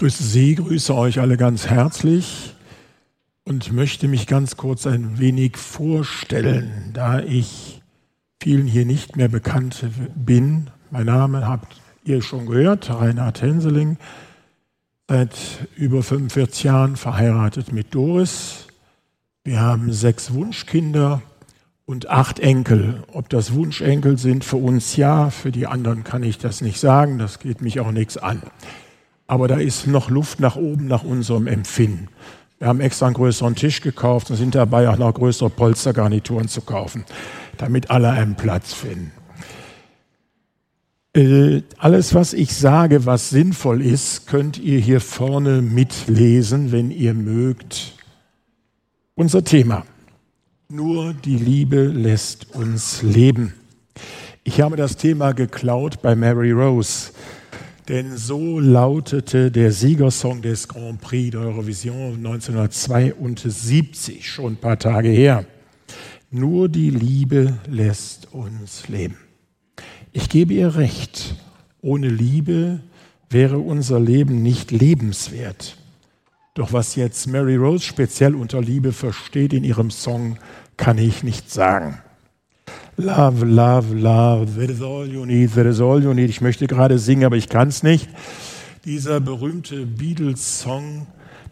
grüße Sie, grüße euch alle ganz herzlich und möchte mich ganz kurz ein wenig vorstellen, da ich vielen hier nicht mehr bekannt bin. Mein Name habt ihr schon gehört, Reinhard Henseling, seit über 45 Jahren verheiratet mit Doris. Wir haben sechs Wunschkinder und acht Enkel. Ob das Wunschenkel sind, für uns ja, für die anderen kann ich das nicht sagen, das geht mich auch nichts an aber da ist noch Luft nach oben nach unserem Empfinden. Wir haben extra einen größeren Tisch gekauft und sind dabei auch noch größere Polstergarnituren zu kaufen, damit alle einen Platz finden. Äh, alles, was ich sage, was sinnvoll ist, könnt ihr hier vorne mitlesen, wenn ihr mögt. Unser Thema. Nur die Liebe lässt uns leben. Ich habe das Thema geklaut bei Mary Rose. Denn so lautete der Siegersong des Grand Prix der Eurovision 1972, schon ein paar Tage her. Nur die Liebe lässt uns leben. Ich gebe ihr recht, ohne Liebe wäre unser Leben nicht lebenswert. Doch was jetzt Mary Rose speziell unter Liebe versteht in ihrem Song, kann ich nicht sagen. Love, love, love, that is all you need, that is all you need. Ich möchte gerade singen, aber ich kann es nicht. Dieser berühmte Beatles-Song,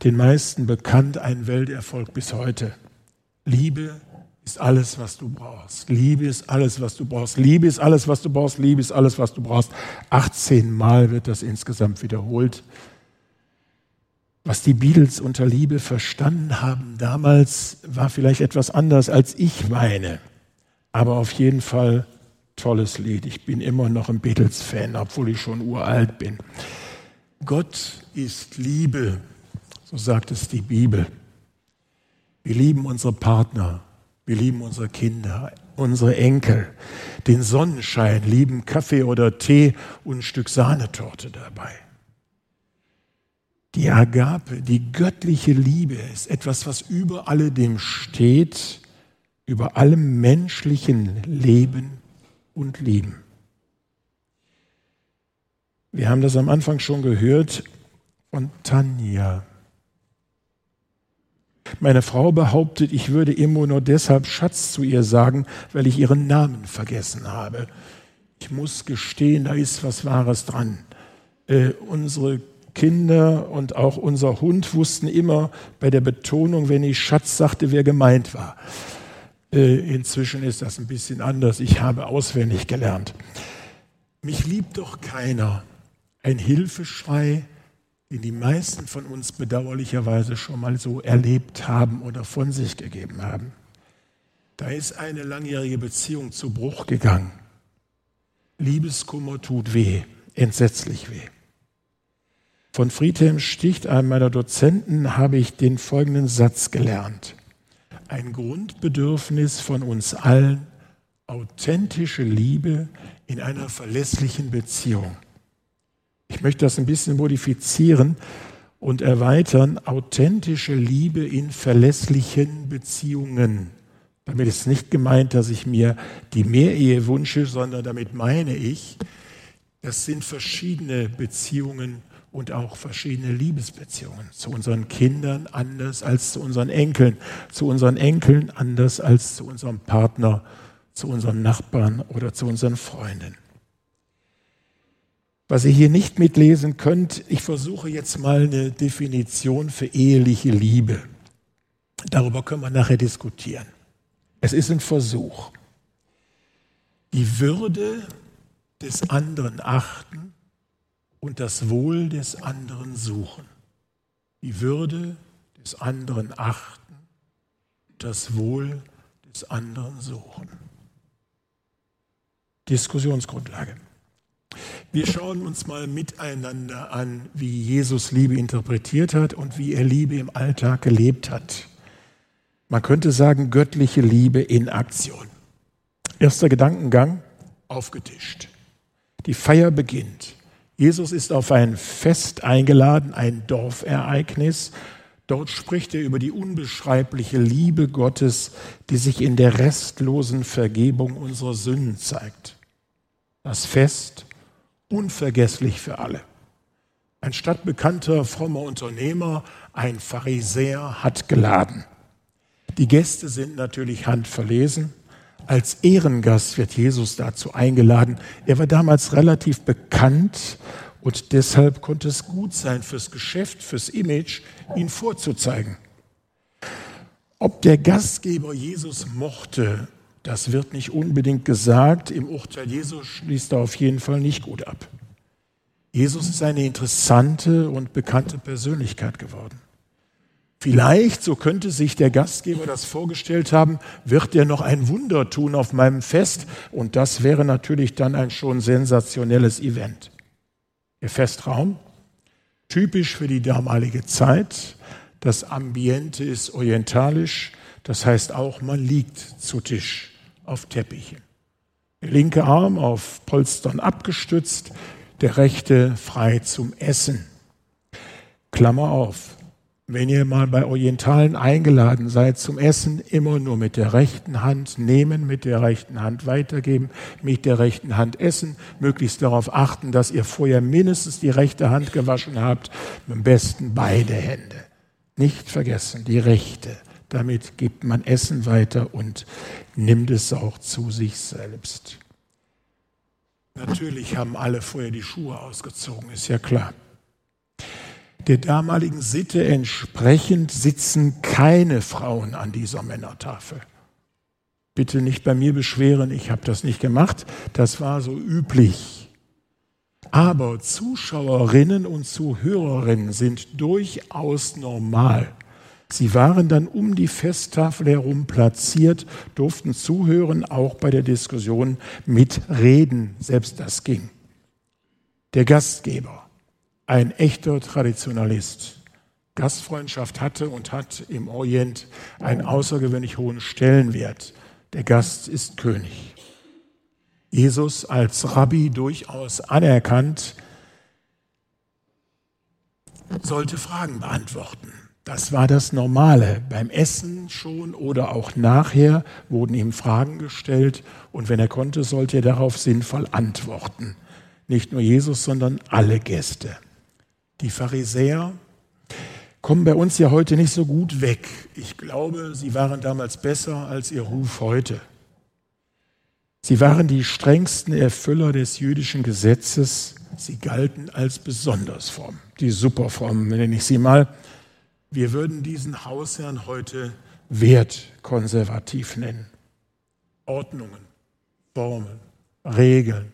den meisten bekannt, ein Welterfolg bis heute. Liebe ist alles, was du brauchst. Liebe ist alles, was du brauchst. Liebe ist alles, was du brauchst. Liebe ist alles, was du brauchst. 18 Mal wird das insgesamt wiederholt. Was die Beatles unter Liebe verstanden haben damals, war vielleicht etwas anders, als ich meine. Aber auf jeden Fall tolles Lied. Ich bin immer noch ein Beatles-Fan, obwohl ich schon uralt bin. Gott ist Liebe, so sagt es die Bibel. Wir lieben unsere Partner, wir lieben unsere Kinder, unsere Enkel, den Sonnenschein, lieben Kaffee oder Tee und ein Stück Sahnetorte dabei. Die Agape, die göttliche Liebe ist etwas, was über alledem steht über allem menschlichen Leben und Leben. Wir haben das am Anfang schon gehört von Tanja. Meine Frau behauptet, ich würde immer nur deshalb Schatz zu ihr sagen, weil ich ihren Namen vergessen habe. Ich muss gestehen, da ist was Wahres dran. Äh, unsere Kinder und auch unser Hund wussten immer bei der Betonung, wenn ich Schatz sagte, wer gemeint war. Äh, inzwischen ist das ein bisschen anders. Ich habe auswendig gelernt. Mich liebt doch keiner. Ein Hilfeschrei, den die meisten von uns bedauerlicherweise schon mal so erlebt haben oder von sich gegeben haben. Da ist eine langjährige Beziehung zu Bruch gegangen. Liebeskummer tut weh, entsetzlich weh. Von Friedhelm Sticht, einem meiner Dozenten, habe ich den folgenden Satz gelernt ein Grundbedürfnis von uns allen, authentische Liebe in einer verlässlichen Beziehung. Ich möchte das ein bisschen modifizieren und erweitern, authentische Liebe in verlässlichen Beziehungen. Damit ist nicht gemeint, dass ich mir die Mehrehe wünsche, sondern damit meine ich, das sind verschiedene Beziehungen und auch verschiedene Liebesbeziehungen zu unseren Kindern anders als zu unseren Enkeln, zu unseren Enkeln anders als zu unserem Partner, zu unseren Nachbarn oder zu unseren Freunden. Was ihr hier nicht mitlesen könnt, ich versuche jetzt mal eine Definition für eheliche Liebe. Darüber können wir nachher diskutieren. Es ist ein Versuch. Die Würde des anderen achten und das Wohl des anderen suchen, die Würde des anderen achten, das Wohl des anderen suchen. Diskussionsgrundlage. Wir schauen uns mal miteinander an, wie Jesus Liebe interpretiert hat und wie er Liebe im Alltag gelebt hat. Man könnte sagen, göttliche Liebe in Aktion. Erster Gedankengang, aufgetischt. Die Feier beginnt. Jesus ist auf ein Fest eingeladen, ein Dorfereignis. Dort spricht er über die unbeschreibliche Liebe Gottes, die sich in der restlosen Vergebung unserer Sünden zeigt. Das Fest unvergesslich für alle. Ein stadtbekannter frommer Unternehmer, ein Pharisäer, hat geladen. Die Gäste sind natürlich handverlesen. Als Ehrengast wird Jesus dazu eingeladen. Er war damals relativ bekannt und deshalb konnte es gut sein fürs Geschäft, fürs Image, ihn vorzuzeigen. Ob der Gastgeber Jesus mochte, das wird nicht unbedingt gesagt. Im Urteil Jesus schließt er auf jeden Fall nicht gut ab. Jesus ist eine interessante und bekannte Persönlichkeit geworden. Vielleicht, so könnte sich der Gastgeber das vorgestellt haben, wird er noch ein Wunder tun auf meinem Fest und das wäre natürlich dann ein schon sensationelles Event. Der Festraum, typisch für die damalige Zeit, das Ambiente ist orientalisch, das heißt auch, man liegt zu Tisch auf Teppichen. Der linke Arm auf Polstern abgestützt, der rechte frei zum Essen. Klammer auf. Wenn ihr mal bei Orientalen eingeladen seid zum Essen, immer nur mit der rechten Hand nehmen, mit der rechten Hand weitergeben, mit der rechten Hand essen, möglichst darauf achten, dass ihr vorher mindestens die rechte Hand gewaschen habt, am besten beide Hände. Nicht vergessen, die rechte. Damit gibt man Essen weiter und nimmt es auch zu sich selbst. Natürlich haben alle vorher die Schuhe ausgezogen, ist ja klar. Der damaligen Sitte entsprechend sitzen keine Frauen an dieser Männertafel. Bitte nicht bei mir beschweren, ich habe das nicht gemacht, das war so üblich. Aber Zuschauerinnen und Zuhörerinnen sind durchaus normal. Sie waren dann um die Festtafel herum platziert, durften zuhören, auch bei der Diskussion mitreden, selbst das ging. Der Gastgeber, ein echter Traditionalist, Gastfreundschaft hatte und hat im Orient einen außergewöhnlich hohen Stellenwert. Der Gast ist König. Jesus als Rabbi durchaus anerkannt, sollte Fragen beantworten. Das war das Normale. Beim Essen schon oder auch nachher wurden ihm Fragen gestellt und wenn er konnte, sollte er darauf sinnvoll antworten. Nicht nur Jesus, sondern alle Gäste. Die Pharisäer kommen bei uns ja heute nicht so gut weg. Ich glaube, sie waren damals besser als ihr Ruf heute. Sie waren die strengsten Erfüller des jüdischen Gesetzes. Sie galten als besonders fromm. Die superfrommen, nenne ich sie mal. Wir würden diesen Hausherrn heute wertkonservativ nennen. Ordnungen, Formeln, Regeln,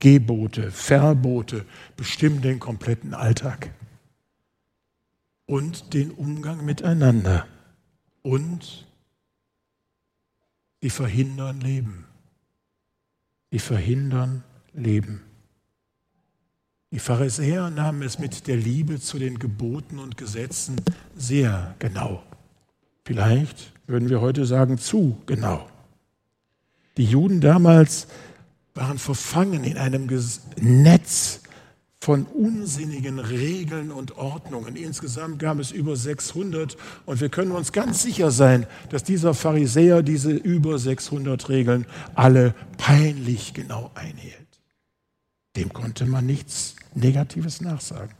Gebote, Verbote bestimmen den kompletten Alltag und den Umgang miteinander. Und sie verhindern Leben. Sie verhindern Leben. Die Pharisäer nahmen es mit der Liebe zu den Geboten und Gesetzen sehr genau. Vielleicht würden wir heute sagen, zu genau. Die Juden damals waren verfangen in einem Netz von unsinnigen Regeln und Ordnungen. Insgesamt gab es über 600 und wir können uns ganz sicher sein, dass dieser Pharisäer diese über 600 Regeln alle peinlich genau einhielt. Dem konnte man nichts Negatives nachsagen.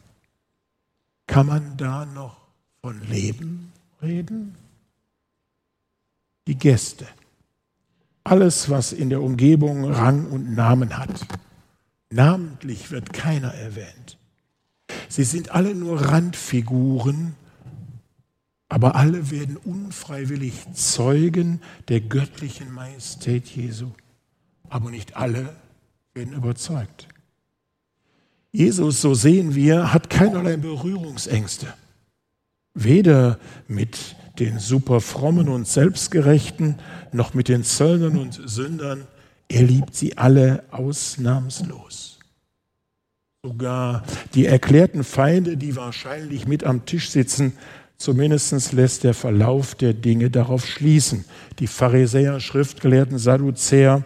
Kann man da noch von Leben reden? Die Gäste. Alles, was in der Umgebung Rang und Namen hat. Namentlich wird keiner erwähnt. Sie sind alle nur Randfiguren, aber alle werden unfreiwillig Zeugen der göttlichen Majestät Jesu. Aber nicht alle werden überzeugt. Jesus, so sehen wir, hat keinerlei Berührungsängste. Weder mit den superfrommen und selbstgerechten, noch mit den Zöllnern und Sündern. Er liebt sie alle ausnahmslos. Sogar die erklärten Feinde, die wahrscheinlich mit am Tisch sitzen, zumindest lässt der Verlauf der Dinge darauf schließen. Die Pharisäer, Schriftgelehrten, Sadduzäer,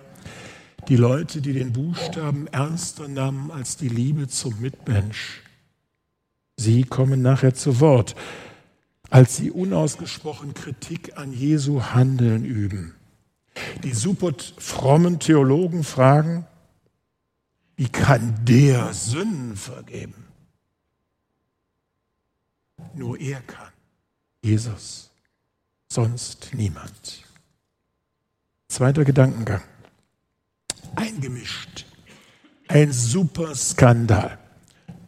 die Leute, die den Buchstaben ernster nahmen als die Liebe zum Mitmensch. Sie kommen nachher zu Wort, als sie unausgesprochen Kritik an Jesu Handeln üben. Die super frommen Theologen fragen, wie kann der Sünden vergeben? Nur er kann. Jesus. Sonst niemand. Zweiter Gedankengang. Eingemischt. Ein super Skandal.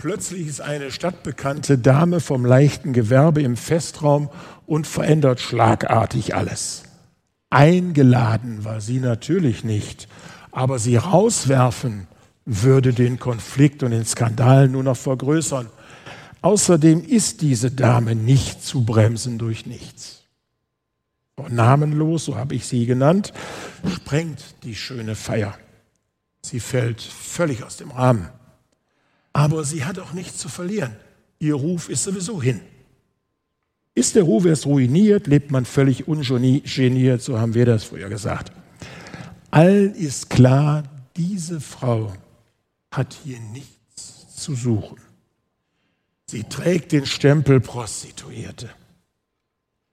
Plötzlich ist eine stadtbekannte Dame vom leichten Gewerbe im Festraum und verändert schlagartig alles. Eingeladen war sie natürlich nicht, aber sie rauswerfen würde den Konflikt und den Skandal nur noch vergrößern. Außerdem ist diese Dame nicht zu bremsen durch nichts. Namenlos, so habe ich sie genannt, sprengt die schöne Feier. Sie fällt völlig aus dem Rahmen. Aber sie hat auch nichts zu verlieren. Ihr Ruf ist sowieso hin. Ist der Ruf erst ruiniert, lebt man völlig ungeniert, so haben wir das früher gesagt. Allen ist klar, diese Frau hat hier nichts zu suchen. Sie trägt den Stempel Prostituierte.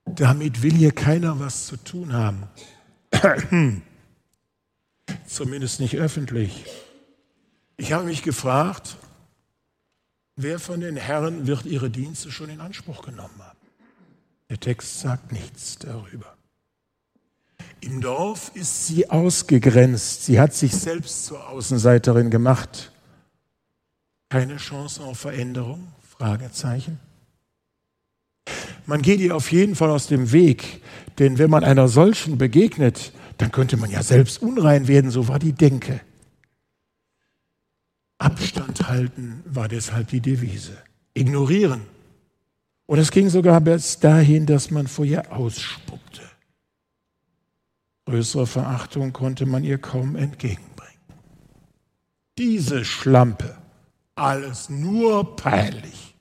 Damit will hier keiner was zu tun haben. Zumindest nicht öffentlich. Ich habe mich gefragt, wer von den Herren wird ihre Dienste schon in Anspruch genommen haben? Der Text sagt nichts darüber. Im Dorf ist sie ausgegrenzt. Sie hat sich selbst zur Außenseiterin gemacht. Keine Chance auf Veränderung? Fragezeichen. Man geht ihr auf jeden Fall aus dem Weg, denn wenn man einer solchen begegnet, dann könnte man ja selbst unrein werden, so war die Denke. Abstand halten war deshalb die Devise. Ignorieren. Und es ging sogar bis dahin, dass man vor ihr ausspuckte. Größere Verachtung konnte man ihr kaum entgegenbringen. Diese Schlampe, alles nur peinlich.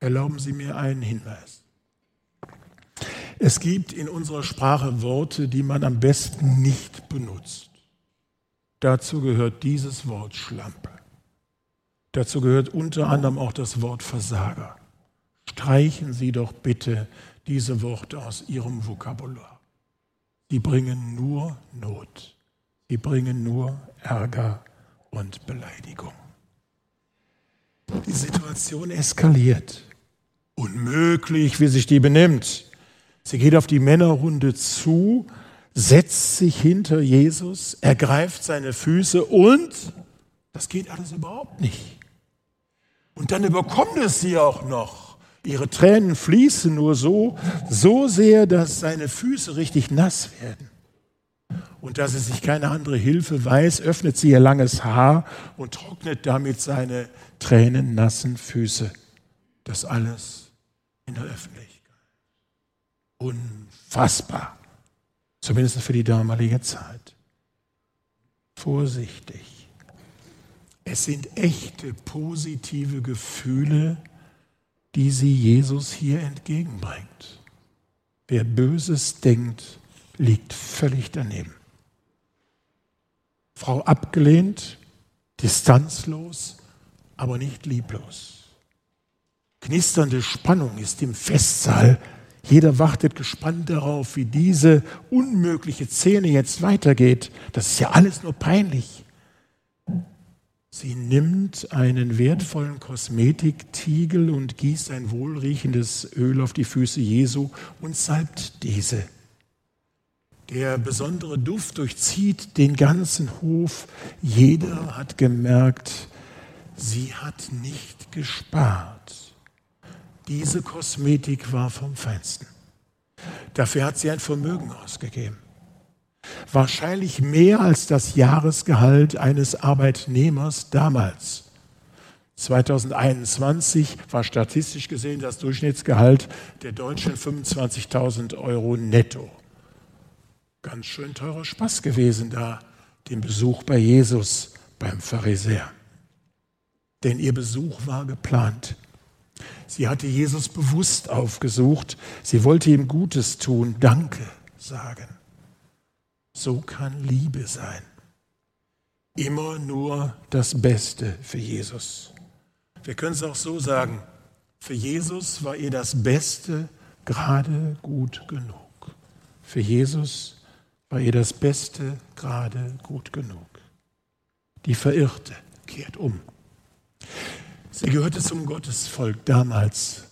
Erlauben Sie mir einen Hinweis. Es gibt in unserer Sprache Worte, die man am besten nicht benutzt. Dazu gehört dieses Wort Schlampe. Dazu gehört unter anderem auch das Wort Versager. Streichen Sie doch bitte diese Worte aus Ihrem Vokabular. Sie bringen nur Not. Sie bringen nur Ärger und Beleidigung. Die Situation eskaliert. Unmöglich, wie sich die benimmt. Sie geht auf die Männerrunde zu, setzt sich hinter Jesus, ergreift seine Füße und das geht alles überhaupt nicht. Und dann überkommt es sie auch noch. Ihre Tränen fließen nur so, so sehr, dass seine Füße richtig nass werden. Und da sie sich keine andere Hilfe weiß, öffnet sie ihr langes Haar und trocknet damit seine tränennassen Füße. Das alles in der Öffentlichkeit. Unfassbar. Zumindest für die damalige Zeit. Vorsichtig. Es sind echte positive Gefühle, die sie Jesus hier entgegenbringt. Wer Böses denkt, liegt völlig daneben. Frau abgelehnt, distanzlos, aber nicht lieblos. Knisternde Spannung ist im Festsaal jeder wartet gespannt darauf, wie diese unmögliche Szene jetzt weitergeht. Das ist ja alles nur peinlich. Sie nimmt einen wertvollen Kosmetiktiegel und gießt ein wohlriechendes Öl auf die Füße Jesu und salbt diese. Der besondere Duft durchzieht den ganzen Hof. Jeder hat gemerkt, sie hat nicht gespart. Diese Kosmetik war vom Feinsten. Dafür hat sie ein Vermögen ausgegeben. Wahrscheinlich mehr als das Jahresgehalt eines Arbeitnehmers damals. 2021 war statistisch gesehen das Durchschnittsgehalt der Deutschen 25.000 Euro netto. Ganz schön teurer Spaß gewesen da, den Besuch bei Jesus beim Pharisäer. Denn ihr Besuch war geplant. Sie hatte Jesus bewusst aufgesucht. Sie wollte ihm Gutes tun, Danke sagen. So kann Liebe sein. Immer nur das Beste für Jesus. Wir können es auch so sagen. Für Jesus war ihr das Beste gerade gut genug. Für Jesus war ihr das Beste gerade gut genug. Die Verirrte kehrt um. Sie gehörte zum Gottesvolk damals.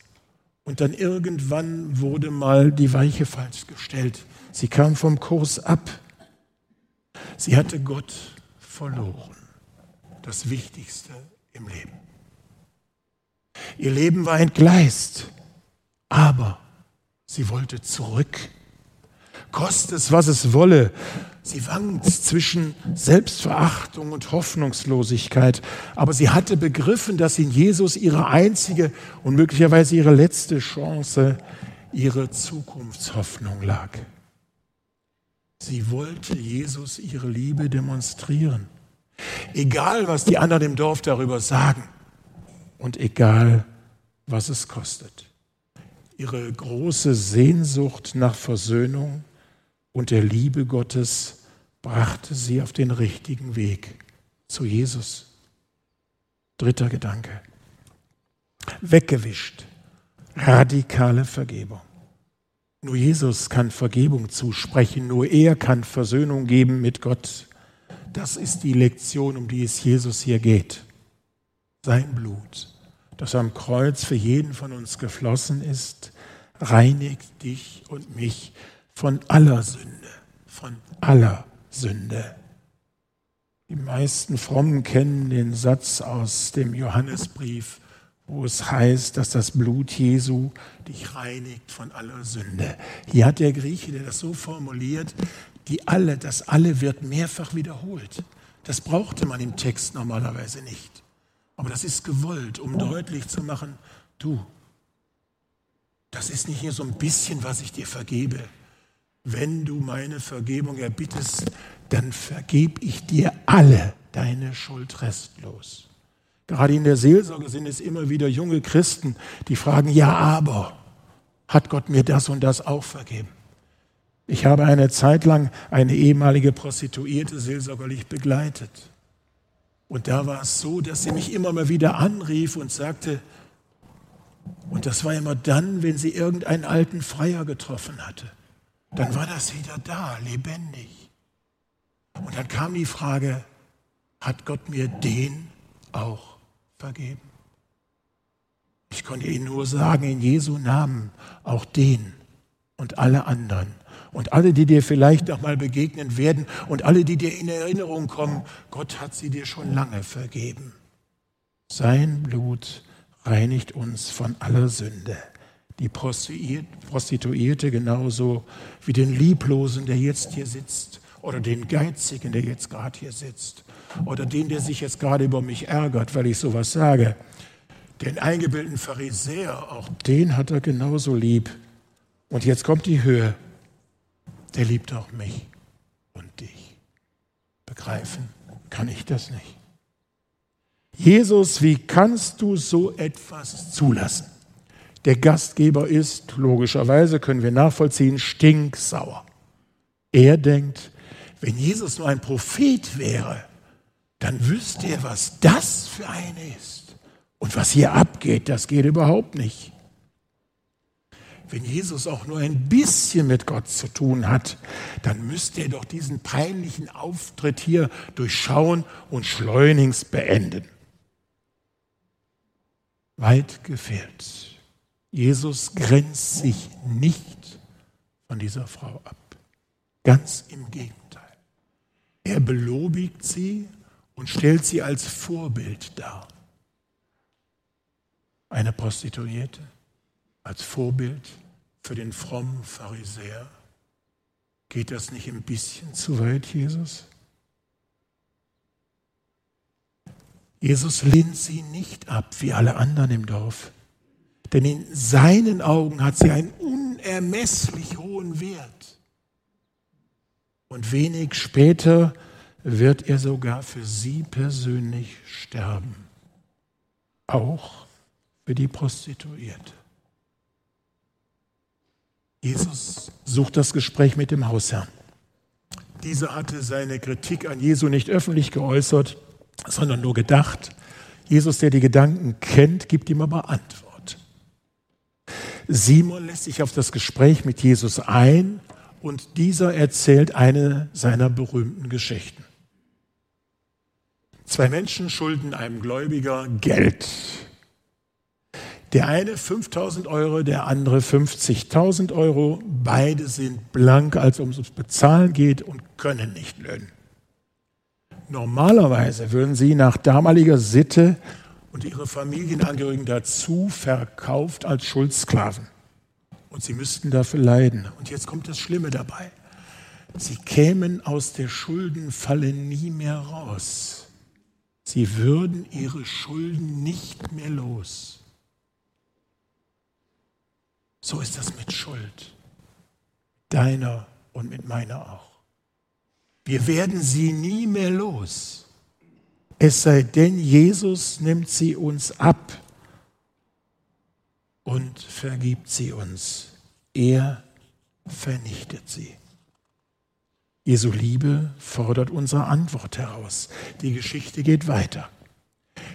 Und dann irgendwann wurde mal die Weiche falsch gestellt. Sie kam vom Kurs ab. Sie hatte Gott verloren. Das Wichtigste im Leben. Ihr Leben war entgleist, aber sie wollte zurück. Koste es, was es wolle. Sie wankt zwischen Selbstverachtung und Hoffnungslosigkeit, aber sie hatte begriffen, dass in Jesus ihre einzige und möglicherweise ihre letzte Chance, ihre Zukunftshoffnung lag. Sie wollte Jesus ihre Liebe demonstrieren. Egal, was die anderen im Dorf darüber sagen und egal, was es kostet. Ihre große Sehnsucht nach Versöhnung und der Liebe Gottes brachte sie auf den richtigen Weg zu Jesus. Dritter Gedanke. Weggewischt. Radikale Vergebung. Nur Jesus kann Vergebung zusprechen, nur er kann Versöhnung geben mit Gott. Das ist die Lektion, um die es Jesus hier geht. Sein Blut, das am Kreuz für jeden von uns geflossen ist, reinigt dich und mich von aller Sünde, von aller Sünde. Die meisten Frommen kennen den Satz aus dem Johannesbrief, wo es heißt, dass das Blut Jesu dich reinigt von aller Sünde. Hier hat der Grieche, der das so formuliert, die alle, das alle wird mehrfach wiederholt. Das brauchte man im Text normalerweise nicht. Aber das ist gewollt, um deutlich zu machen, du, das ist nicht nur so ein bisschen, was ich dir vergebe. Wenn du meine Vergebung erbittest, dann vergebe ich dir alle deine Schuld restlos. Gerade in der Seelsorge sind es immer wieder junge Christen, die fragen, ja, aber hat Gott mir das und das auch vergeben? Ich habe eine Zeit lang eine ehemalige Prostituierte seelsorgerlich begleitet. Und da war es so, dass sie mich immer mal wieder anrief und sagte, und das war immer dann, wenn sie irgendeinen alten Freier getroffen hatte. Dann war das wieder da, lebendig. Und dann kam die Frage, hat Gott mir den auch vergeben? Ich konnte ihnen nur sagen, in Jesu Namen, auch den und alle anderen und alle, die dir vielleicht noch mal begegnen werden und alle, die dir in Erinnerung kommen, Gott hat sie dir schon lange vergeben. Sein Blut reinigt uns von aller Sünde. Die Prostituierte genauso wie den Lieblosen, der jetzt hier sitzt, oder den Geizigen, der jetzt gerade hier sitzt, oder den, der sich jetzt gerade über mich ärgert, weil ich sowas sage. Den eingebildeten Pharisäer, auch den hat er genauso lieb. Und jetzt kommt die Höhe der liebt auch mich und dich. Begreifen kann ich das nicht. Jesus, wie kannst du so etwas zulassen? Der Gastgeber ist, logischerweise können wir nachvollziehen, stinksauer. Er denkt, wenn Jesus nur ein Prophet wäre, dann wüsste er, was das für eine ist. Und was hier abgeht, das geht überhaupt nicht wenn Jesus auch nur ein bisschen mit Gott zu tun hat, dann müsste er doch diesen peinlichen Auftritt hier durchschauen und schleunigst beenden. Weit gefehlt. Jesus grenzt sich nicht von dieser Frau ab. Ganz im Gegenteil. Er belobigt sie und stellt sie als Vorbild dar. Eine Prostituierte als Vorbild für den frommen Pharisäer. Geht das nicht ein bisschen zu weit, Jesus? Jesus lehnt sie nicht ab wie alle anderen im Dorf, denn in seinen Augen hat sie einen unermesslich hohen Wert. Und wenig später wird er sogar für sie persönlich sterben, auch für die Prostituierte. Jesus sucht das Gespräch mit dem Hausherrn. Dieser hatte seine Kritik an Jesu nicht öffentlich geäußert, sondern nur gedacht. Jesus, der die Gedanken kennt, gibt ihm aber Antwort. Simon lässt sich auf das Gespräch mit Jesus ein und dieser erzählt eine seiner berühmten Geschichten. Zwei Menschen schulden einem Gläubiger Geld. Der eine 5000 Euro, der andere 50.000 Euro. Beide sind blank, als um es bezahlen geht und können nicht löhnen. Normalerweise würden sie nach damaliger Sitte und ihre Familienangehörigen dazu verkauft als Schuldsklaven. Und sie müssten dafür leiden. Und jetzt kommt das Schlimme dabei. Sie kämen aus der Schuldenfalle nie mehr raus. Sie würden ihre Schulden nicht mehr los. So ist das mit Schuld. Deiner und mit meiner auch. Wir werden sie nie mehr los. Es sei denn, Jesus nimmt sie uns ab und vergibt sie uns. Er vernichtet sie. Jesu Liebe fordert unsere Antwort heraus. Die Geschichte geht weiter.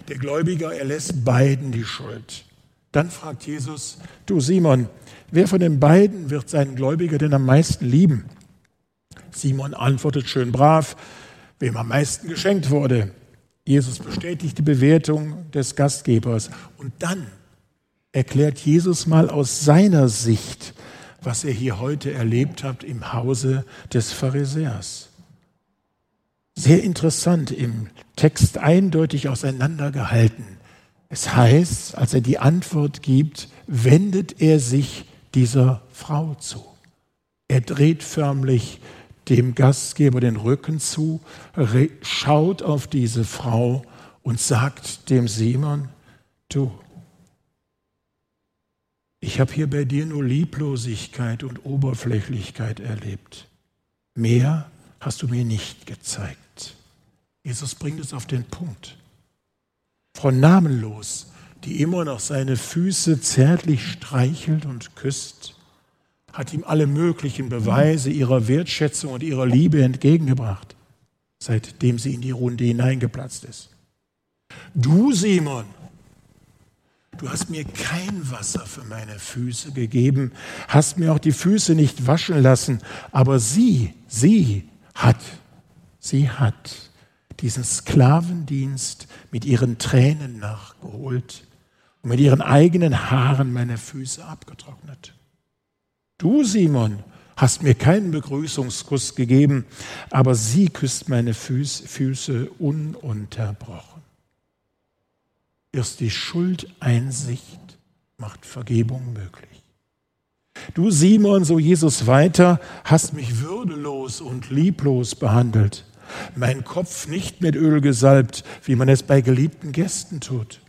Der Gläubiger erlässt beiden die Schuld. Dann fragt Jesus, du Simon, wer von den beiden wird seinen Gläubiger denn am meisten lieben? Simon antwortet schön brav, wem am meisten geschenkt wurde. Jesus bestätigt die Bewertung des Gastgebers. Und dann erklärt Jesus mal aus seiner Sicht, was er hier heute erlebt hat im Hause des Pharisäers. Sehr interessant, im Text eindeutig auseinandergehalten. Es heißt, als er die Antwort gibt, wendet er sich dieser Frau zu. Er dreht förmlich dem Gastgeber den Rücken zu, schaut auf diese Frau und sagt dem Simon, du, ich habe hier bei dir nur Lieblosigkeit und Oberflächlichkeit erlebt. Mehr hast du mir nicht gezeigt. Jesus bringt es auf den Punkt. Frau Namenlos, die immer noch seine Füße zärtlich streichelt und küsst, hat ihm alle möglichen Beweise ihrer Wertschätzung und ihrer Liebe entgegengebracht, seitdem sie in die Runde hineingeplatzt ist. Du, Simon, du hast mir kein Wasser für meine Füße gegeben, hast mir auch die Füße nicht waschen lassen, aber sie, sie hat, sie hat diesen Sklavendienst mit ihren Tränen nachgeholt und mit ihren eigenen Haaren meine Füße abgetrocknet. Du, Simon, hast mir keinen Begrüßungskuss gegeben, aber sie küsst meine Füße ununterbrochen. Erst die Schuldeinsicht macht Vergebung möglich. Du, Simon, so Jesus weiter, hast mich würdelos und lieblos behandelt, mein Kopf nicht mit Öl gesalbt, wie man es bei geliebten Gästen tut.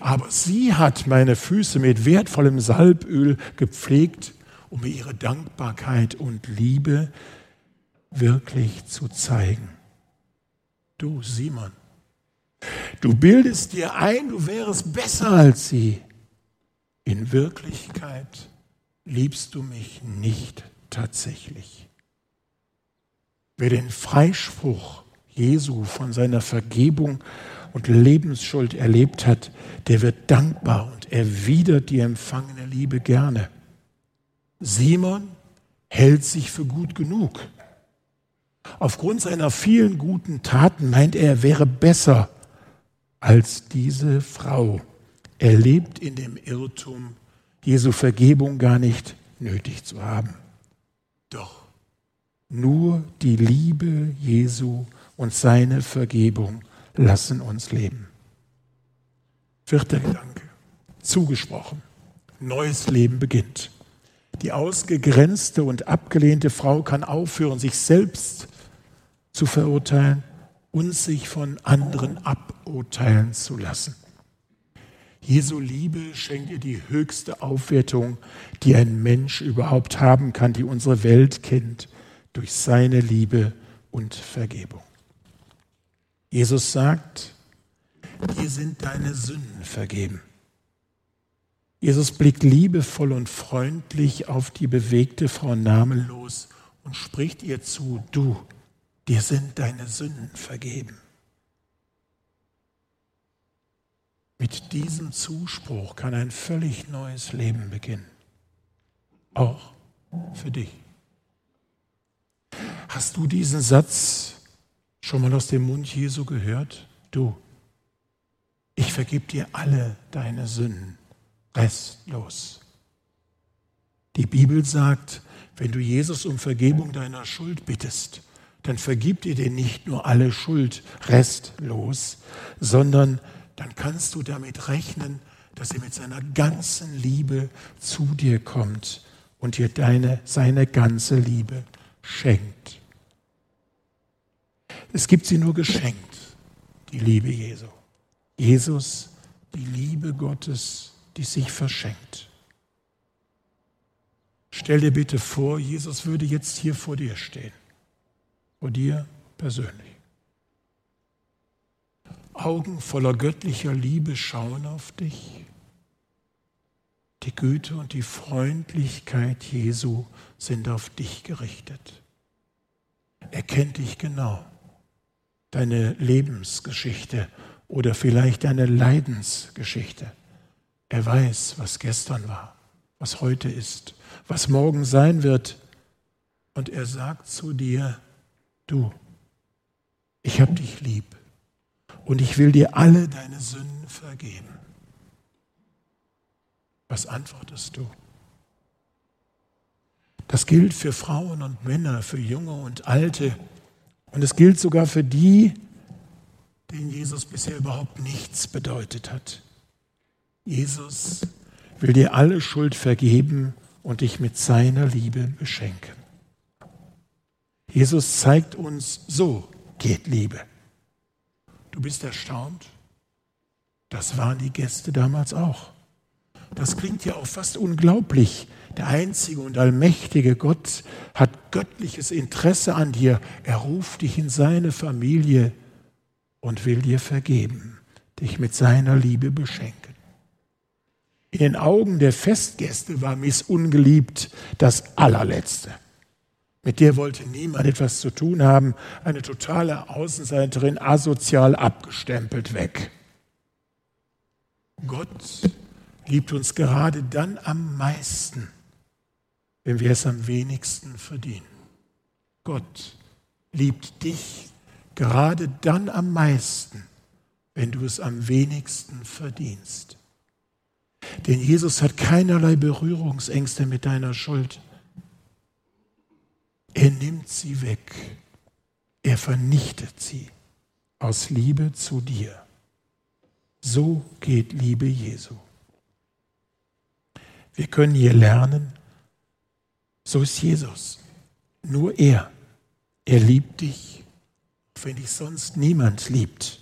Aber sie hat meine Füße mit wertvollem Salböl gepflegt um ihre Dankbarkeit und Liebe wirklich zu zeigen. Du, Simon, du bildest dir ein, du wärst besser als sie. In Wirklichkeit liebst du mich nicht tatsächlich. Wer den Freispruch Jesu von seiner Vergebung und Lebensschuld erlebt hat, der wird dankbar und erwidert die empfangene Liebe gerne. Simon hält sich für gut genug. Aufgrund seiner vielen guten Taten meint er, er wäre besser als diese Frau. Er lebt in dem Irrtum, Jesu Vergebung gar nicht nötig zu haben. Doch nur die Liebe Jesu und seine Vergebung lassen uns leben. Vierter Gedanke. Zugesprochen. Neues Leben beginnt. Die ausgegrenzte und abgelehnte Frau kann aufhören, sich selbst zu verurteilen und sich von anderen aburteilen zu lassen. Jesu Liebe schenkt ihr die höchste Aufwertung, die ein Mensch überhaupt haben kann, die unsere Welt kennt, durch seine Liebe und Vergebung. Jesus sagt, dir sind deine Sünden vergeben. Jesus blickt liebevoll und freundlich auf die bewegte Frau namenlos und spricht ihr zu, du, dir sind deine Sünden vergeben. Mit diesem Zuspruch kann ein völlig neues Leben beginnen. Auch für dich. Hast du diesen Satz schon mal aus dem Mund Jesu gehört? Du, ich vergib dir alle deine Sünden restlos. Die Bibel sagt, wenn du Jesus um Vergebung deiner Schuld bittest, dann vergibt ihr dir nicht nur alle Schuld restlos, sondern dann kannst du damit rechnen, dass er mit seiner ganzen Liebe zu dir kommt und dir deine, seine ganze Liebe schenkt. Es gibt sie nur geschenkt, die Liebe Jesu. Jesus, die Liebe Gottes, die sich verschenkt. Stell dir bitte vor, Jesus würde jetzt hier vor dir stehen, vor dir persönlich. Augen voller göttlicher Liebe schauen auf dich. Die Güte und die Freundlichkeit Jesu sind auf dich gerichtet. Er kennt dich genau, deine Lebensgeschichte oder vielleicht deine Leidensgeschichte. Er weiß, was gestern war, was heute ist, was morgen sein wird. Und er sagt zu dir, du, ich habe dich lieb und ich will dir alle deine Sünden vergeben. Was antwortest du? Das gilt für Frauen und Männer, für Junge und Alte. Und es gilt sogar für die, denen Jesus bisher überhaupt nichts bedeutet hat. Jesus will dir alle Schuld vergeben und dich mit seiner Liebe beschenken. Jesus zeigt uns, so geht Liebe. Du bist erstaunt? Das waren die Gäste damals auch. Das klingt ja auch fast unglaublich. Der einzige und allmächtige Gott hat göttliches Interesse an dir. Er ruft dich in seine Familie und will dir vergeben, dich mit seiner Liebe beschenken. In den Augen der Festgäste war Miss Ungeliebt das allerletzte. Mit der wollte niemand etwas zu tun haben. Eine totale Außenseiterin, asozial abgestempelt weg. Gott liebt uns gerade dann am meisten, wenn wir es am wenigsten verdienen. Gott liebt dich gerade dann am meisten, wenn du es am wenigsten verdienst. Denn Jesus hat keinerlei Berührungsängste mit deiner Schuld. Er nimmt sie weg. Er vernichtet sie aus Liebe zu dir. So geht Liebe Jesu. Wir können hier lernen, so ist Jesus. Nur er. Er liebt dich, wenn dich sonst niemand liebt.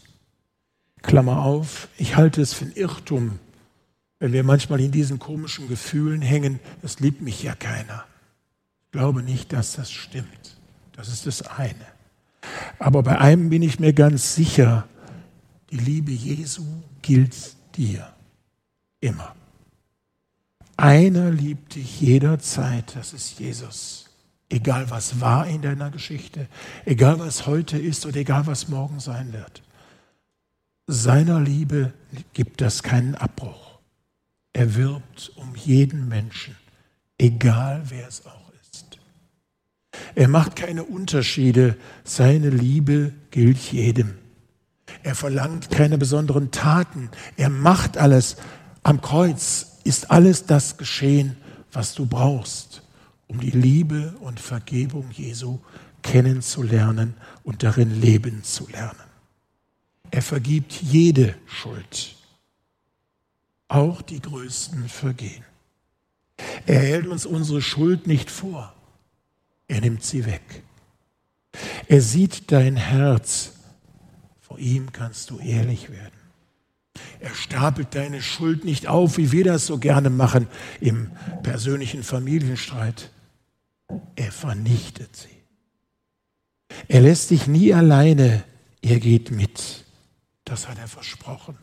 Klammer auf, ich halte es für ein Irrtum, wenn wir manchmal in diesen komischen Gefühlen hängen, es liebt mich ja keiner glaube nicht, dass das stimmt. Das ist das eine. Aber bei einem bin ich mir ganz sicher, die Liebe Jesu gilt dir immer. Einer liebt dich jederzeit, das ist Jesus. Egal was war in deiner Geschichte, egal was heute ist oder egal was morgen sein wird. Seiner Liebe gibt das keinen Abbruch. Er wirbt um jeden Menschen, egal wer es auch er macht keine Unterschiede. Seine Liebe gilt jedem. Er verlangt keine besonderen Taten. Er macht alles. Am Kreuz ist alles das geschehen, was du brauchst, um die Liebe und Vergebung Jesu kennenzulernen und darin leben zu lernen. Er vergibt jede Schuld, auch die größten Vergehen. Er hält uns unsere Schuld nicht vor. Er nimmt sie weg. Er sieht dein Herz. Vor ihm kannst du ehrlich werden. Er stapelt deine Schuld nicht auf, wie wir das so gerne machen im persönlichen Familienstreit. Er vernichtet sie. Er lässt dich nie alleine, er geht mit. Das hat er versprochen.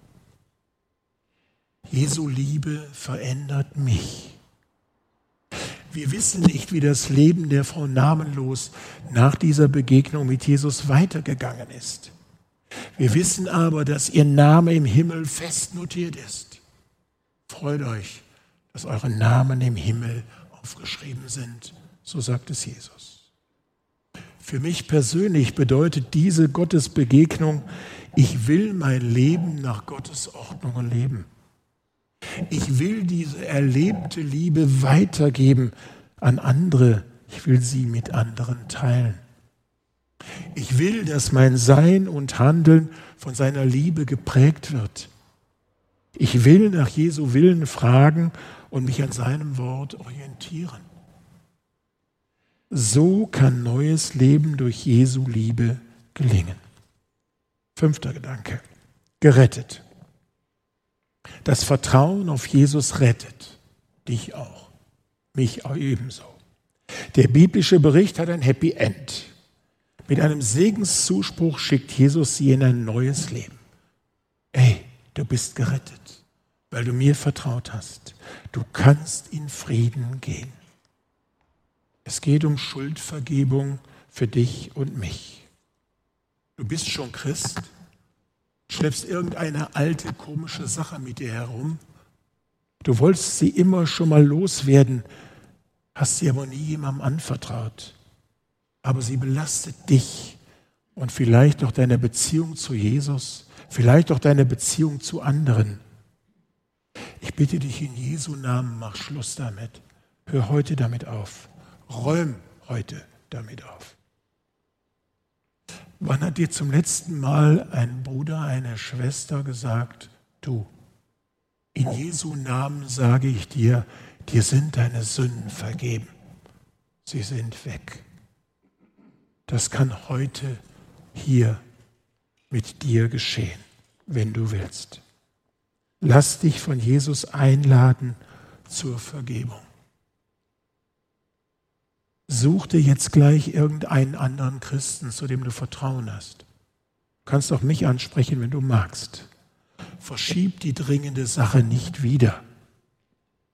Jesu Liebe verändert mich. Wir wissen nicht, wie das Leben der Frau Namenlos nach dieser Begegnung mit Jesus weitergegangen ist. Wir wissen aber, dass ihr Name im Himmel fest notiert ist. Freut euch, dass eure Namen im Himmel aufgeschrieben sind, so sagt es Jesus. Für mich persönlich bedeutet diese Gottesbegegnung, ich will mein Leben nach Gottes Ordnungen leben. Ich will diese erlebte Liebe weitergeben an andere. Ich will sie mit anderen teilen. Ich will, dass mein Sein und Handeln von seiner Liebe geprägt wird. Ich will nach Jesu Willen fragen und mich an seinem Wort orientieren. So kann neues Leben durch Jesu Liebe gelingen. Fünfter Gedanke. Gerettet. Das Vertrauen auf Jesus rettet dich auch, mich auch ebenso. Der biblische Bericht hat ein Happy End. Mit einem Segenszuspruch schickt Jesus sie in ein neues Leben. Ey, du bist gerettet, weil du mir vertraut hast. Du kannst in Frieden gehen. Es geht um Schuldvergebung für dich und mich. Du bist schon Christ, schleppst irgendeine alte komische Sache mit dir herum. Du wolltest sie immer schon mal loswerden, hast sie aber nie jemandem anvertraut. Aber sie belastet dich und vielleicht auch deine Beziehung zu Jesus, vielleicht auch deine Beziehung zu anderen. Ich bitte dich in Jesu Namen, mach Schluss damit. Hör heute damit auf. Räum heute damit auf. Wann hat dir zum letzten Mal ein Bruder, eine Schwester gesagt, du, in Jesu Namen sage ich dir, dir sind deine Sünden vergeben. Sie sind weg. Das kann heute hier mit dir geschehen, wenn du willst. Lass dich von Jesus einladen zur Vergebung. Such dir jetzt gleich irgendeinen anderen Christen, zu dem du Vertrauen hast. Du kannst auch mich ansprechen, wenn du magst. Verschieb die dringende Sache nicht wieder.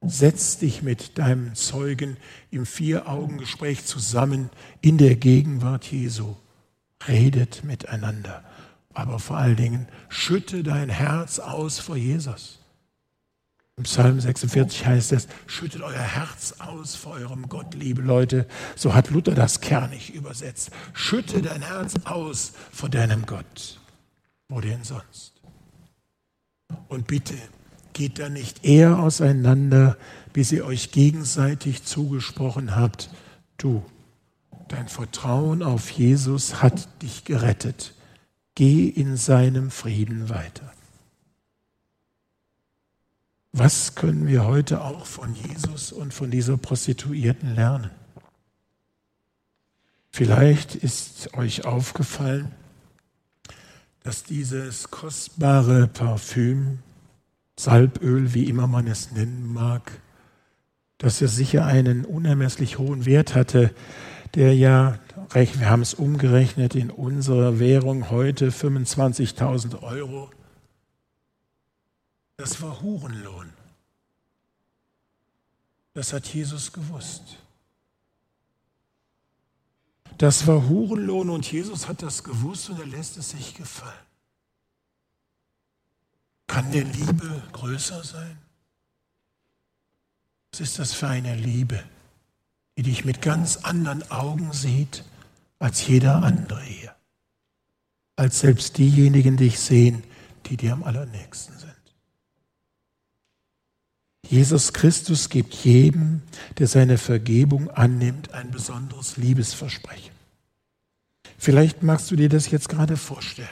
Setz dich mit deinem Zeugen im Vier-Augen-Gespräch zusammen in der Gegenwart Jesu. Redet miteinander. Aber vor allen Dingen schütte dein Herz aus vor Jesus. Im Psalm 46 heißt es, schüttet euer Herz aus vor eurem Gott, liebe Leute. So hat Luther das kernig übersetzt. Schütte dein Herz aus vor deinem Gott. Wo denn sonst? Und bitte, geht da nicht eher auseinander, bis ihr euch gegenseitig zugesprochen habt, du, dein Vertrauen auf Jesus hat dich gerettet. Geh in seinem Frieden weiter. Was können wir heute auch von Jesus und von dieser Prostituierten lernen? Vielleicht ist euch aufgefallen, dass dieses kostbare Parfüm, Salböl, wie immer man es nennen mag, dass er sicher einen unermesslich hohen Wert hatte, der ja, wir haben es umgerechnet, in unserer Währung heute 25.000 Euro das war Hurenlohn. Das hat Jesus gewusst. Das war Hurenlohn und Jesus hat das gewusst und er lässt es sich gefallen. Kann der Liebe größer sein? Was ist das für eine Liebe, die dich mit ganz anderen Augen sieht als jeder andere hier? Als selbst diejenigen dich sehen, die dir am allernächsten sind. Jesus Christus gibt jedem, der seine Vergebung annimmt, ein besonderes Liebesversprechen. Vielleicht magst du dir das jetzt gerade vorstellen.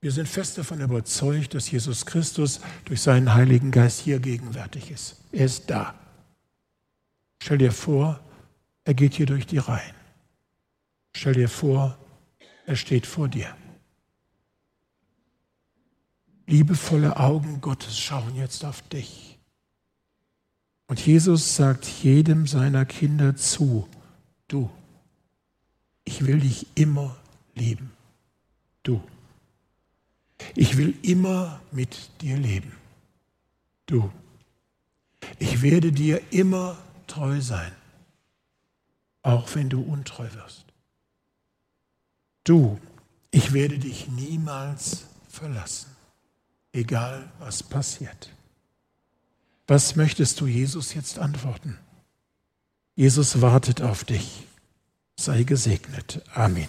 Wir sind fest davon überzeugt, dass Jesus Christus durch seinen Heiligen Geist hier gegenwärtig ist. Er ist da. Stell dir vor, er geht hier durch die Reihen. Stell dir vor, er steht vor dir. Liebevolle Augen Gottes schauen jetzt auf dich. Und Jesus sagt jedem seiner Kinder zu, du, ich will dich immer lieben. Du. Ich will immer mit dir leben. Du. Ich werde dir immer treu sein, auch wenn du untreu wirst. Du, ich werde dich niemals verlassen, egal was passiert. Was möchtest du Jesus jetzt antworten? Jesus wartet auf dich. Sei gesegnet. Amen.